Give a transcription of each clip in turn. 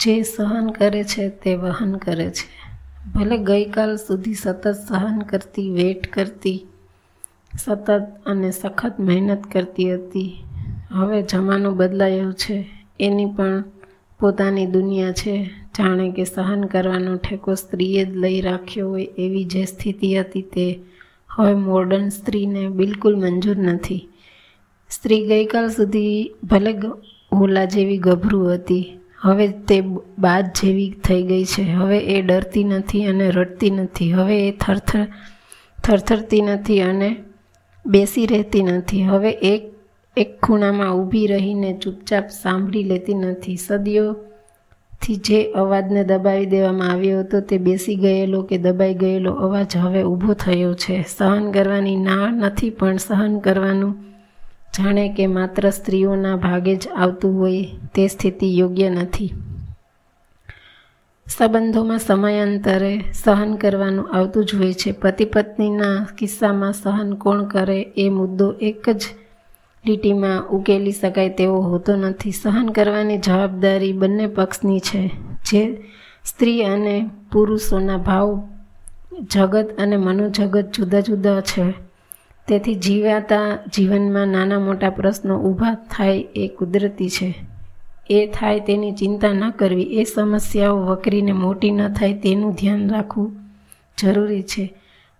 જે સહન કરે છે તે વહન કરે છે. ભલે ગઈકાલ સુધી સતત સહન કરતી, વેટ કરતી, સતત અને સખત મહેનત કરતી હતી. હવે જમાનો બદલાયો છે. એની પણ પોતાની દુનિયા છે. જાણે કે સહન કરવાનો ઠેકો સ્ત્રીએ જ લઈ રાખ્યો હોય એવી જે સ્થિતિ હતી તે હવે મોડર્ન સ્ત્રીને બિલકુલ મંજૂર નથી. સ્ત્રી ગઈકાલ સુધી ભલે ઓલા જેવી ગભરું હતી હવે તે બાદ જેવી થઈ ગઈ છે. હવે એ ડરતી નથી અને રડતી નથી. હવે એ થરથર, થરથરતી નથી અને બેસી રહેતી નથી. હવે એક એક ખૂણામાં ઊભી રહીને ચૂપચાપ સાંભળી લેતી નથી. સદીઓથી જે અવાજને દબાવી દેવામાં આવ્યો હતો તે બેસી ગયેલો કે દબાઈ ગયેલો અવાજ હવે ઊભો થયો છે. સહન કરવાની ના નથી પણ સહન કરવાનું જાણે કે માત્ર સ્ત્રીઓના ભાગે જ આવતું હોય તે સ્થિતિ યોગ્ય નથી. સંબંધોમાં સમયાંતરે સહન કરવાનું આવતું જ હોય છે. પતિ પત્નીના કિસ્સામાં સહન કોણ કરે એ મુદ્દો એક જ લીટીમાં ઉકેલી શકાય તેવો હોતો નથી. સહન કરવાની જવાબદારી બંને પક્ષની છે, જે સ્ત્રી અને પુરુષોના ભાવ જગત અને મનોજગત જુદા જુદા છે. તેથી જીવાતા જીવનમાં નાના મોટા પ્રશ્નો ઊભા થાય એ કુદરતી છે. એ થાય તેની ચિંતા ન કરવી. એ સમસ્યાઓ વકરીને મોટી ન થાય તેનું ધ્યાન રાખવું જરૂરી છે.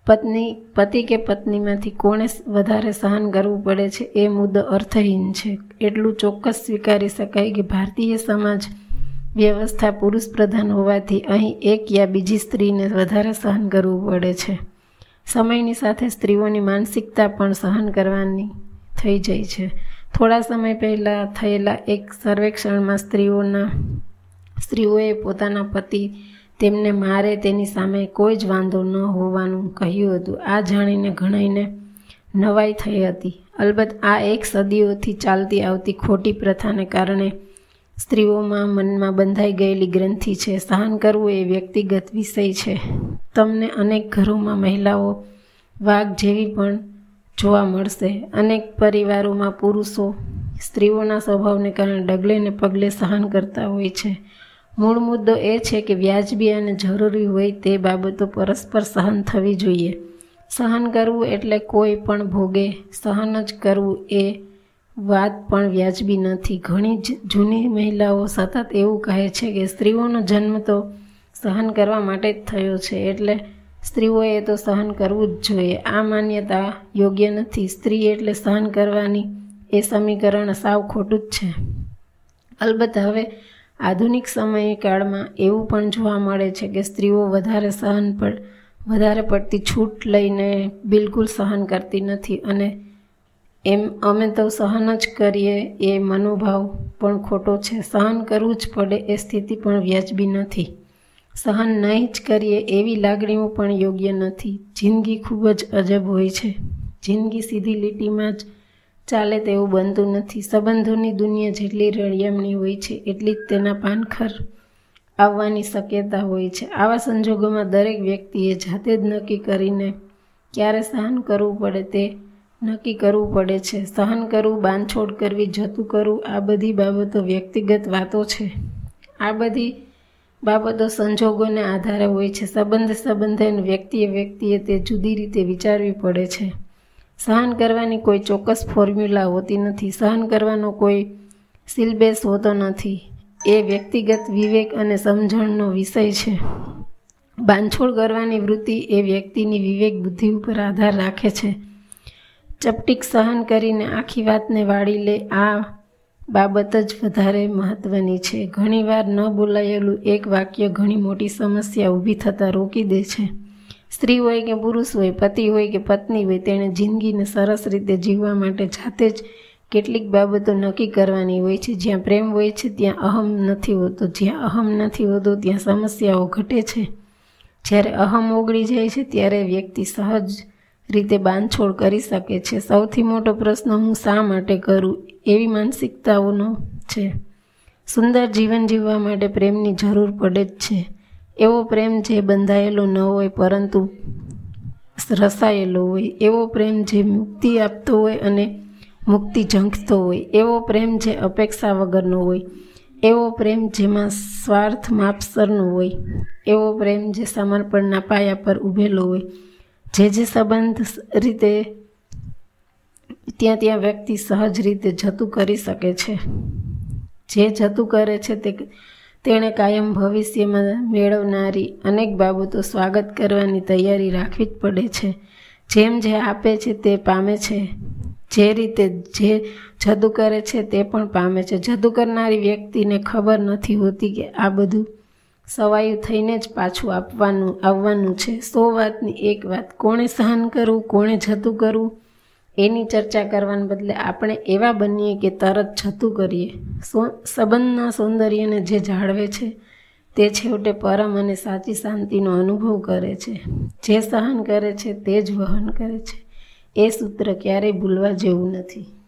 પત્ની, પતિ કે પત્નીમાંથી કોણે વધારે સહન કરવું પડે છે એ મુદ્દો અર્થહીન છે. એટલું ચોક્કસ સ્વીકારી શકાય કે ભારતીય સમાજ વ્યવસ્થા પુરુષ પ્રધાન હોવાથી અહીં એક યા બીજી સ્ત્રીને વધારે સહન કરવું પડે છે. સમયની સાથે સ્ત્રીઓની માનસિકતા પણ સહન કરવાની થઈ જાય છે. થોડા સમય પહેલાં થયેલા એક સર્વેક્ષણમાં સ્ત્રીઓના, સ્ત્રીઓએ પોતાના પતિ તેમને મારે તેની સામે કોઈ જ વાંધો ન હોવાનું કહ્યું હતું. આ જાણીને ઘણાઈને નવાઈ થઈ હતી. અલબત્ત આ એક સદીઓથી ચાલતી આવતી ખોટી પ્રથાને કારણે સ્ત્રીઓમાં મનમાં બંધાઈ ગયેલી ગ્રંથિ છે. સહન કરવું એ વ્યક્તિગત વિષય છે. તમને અનેક ઘરોમાં મહિલાઓ વાઘ જેવી પણ જોવા મળશે. અનેક પરિવારોમાં પુરુષો સ્ત્રીઓના સ્વભાવને કારણે ડગલે ને પગલે સહન કરતા હોય છે. મૂળ મુદ્દો એ છે કે વ્યાજબી અને જરૂરી હોય તે બાબતો પરસ્પર સહન થવી જોઈએ. સહન કરવું એટલે કોઈ પણ ભોગે સહન જ કરવું એ વાત પણ વ્યાજબી નથી. ઘણી જ જૂની મહિલાઓ સતત એવું કહે છે કે સ્ત્રીઓનો જન્મ તો સહન કરવા માટે જ થયો છે. એટલે સ્ત્રીઓએ તો સહન કરવું જ જોઈએ. આ માન્યતા યોગ્ય નથી. સ્ત્રી એટલે સહન કરવાની એ સમીકરણ સાવ ખોટું જ છે. અલબત્ત હવે આધુનિક સમયકાળમાં એવું પણ જોવા મળે છે કે સ્ત્રીઓ વધારે સહન પર, વધારે પડતી છૂટ લઈને બિલકુલ સહન કરતી નથી અને એમ અમે તો સહન જ કરીએ એ મનોભાવ પણ ખોટો છે. સહન કરવું જ પડે એ સ્થિતિ પણ વ્યાજબી નથી. સહન નહીં જ કરીએ એવી લાગણીઓ પણ યોગ્ય નથી. જિંદગી ખૂબ જ અજબ હોય છે. જિંદગી સીધી લીટીમાં જ ચાલે તેવું બનતું નથી. સંબંધોની દુનિયા જેટલી રળિયામણી હોય છે, એટલી જ તેના પાનખર આવવાની શક્યતા હોય છે. આવા સંજોગોમાં દરેક વ્યક્તિએ જાતે જ નક્કી કરીને ક્યારે સહન કરવું પડે તે નક્કી કરવું પડે છે. સહન કરવું, બાંધછોડ કરવી, જતું કરવું આ બધી બાબતો વ્યક્તિગત વાતો છે. આ બધી બાબતો સંજોગોને આધારે હોય છે. સંબંધ સંબંધે વ્યક્તિએ વ્યક્તિએ તે જુદી રીતે વિચારવી પડે છે. સહન કરવાની કોઈ ચોક્કસ ફોર્મ્યુલા હોતી નથી. સહન કરવાનો કોઈ સિલેબસ હોતો નથી. એ વ્યક્તિગત વિવેક અને સમજણનો વિષય છે. બાંધછોડ કરવાની વૃત્તિ એ વ્યક્તિની વિવેક બુદ્ધિ ઉપર આધાર રાખે છે. ચપટીક સહન કરીને આખી વાતને વાળી લે આ બાબત જ વધારે મહત્ત્વની છે. ઘણીવાર ન બોલાયેલું એક વાક્ય ઘણી મોટી સમસ્યા ઊભી થતાં રોકી દે છે. સ્ત્રી હોય કે પુરુષ હોય, પતિ હોય કે પત્ની હોય, તેણે જિંદગીને સરસ રીતે જીવવા માટે જાતે જ કેટલીક બાબતો નક્કી કરવાની હોય છે. જ્યાં પ્રેમ હોય છે, ત્યાં અહમ નથી હોતો. જ્યાં અહમ નથી હોતો, ત્યાં સમસ્યાઓ ઘટે છે. જ્યારે અહમ ઓગળી જાય છે, ત્યારે વ્યક્તિ સહજ રીતે બાંધછોડ કરી શકે છે. સૌથી મોટો પ્રશ્ન હું શા માટે કરું? એવી માનસિકતાઓનો છે. સુંદર જીવન જીવવા માટે પ્રેમની જરૂર પડે જ છે. એવો પ્રેમ જે બંધાયેલો ન હોય, પરંતુ રસાયેલો હોય. એવો પ્રેમ જે મુક્તિ આપતો હોય અને મુક્તિ ઝંખતો હોય. એવો પ્રેમ જે અપેક્ષા વગરનો હોય. એવો પ્રેમ જેમાં સ્વાર્થ માપસરનો હોય. એવો પ્રેમ જે સમર્પણના પાયા પર ઊભેલો હોય. જે જે સંબંધ રીતે ત્યાં ત્યાં વ્યક્તિ સહજ રીતે જતું કરી શકે છે. જે જતું કરે છે તે તેણે કાયમ ભવિષ્યમાં મેળવનારી અનેક બાબતો સ્વાગત કરવાની તૈયારી રાખવી જ પડે છે. જેમ જે આપે છે તે પામે છે. જે રીતે જે જદુ કરે છે તે પણ પામે છે. જદુ કરનારી વ્યક્તિને ખબર નથી હોતી કે આ બધું સવાયું થઈને જ પાછું આપવાનું, આવવાનું છે. સો વાતની એક વાત. કોણે સહન કરવું કોણે જતું કરવું એની ચર્ચા કરવાને બદલે આપણે એવા બનીએ કે તરત જતું કરીએ. સો, સંબંધના સૌંદર્યને જે જાળવે છે, તે છેવટે પરમ અને સાચી શાંતિનો અનુભવ કરે છે. જે સહન કરે છે, તે જ વહન કરે છે. એ સૂત્ર ક્યારેય ભૂલવા જેવું નથી.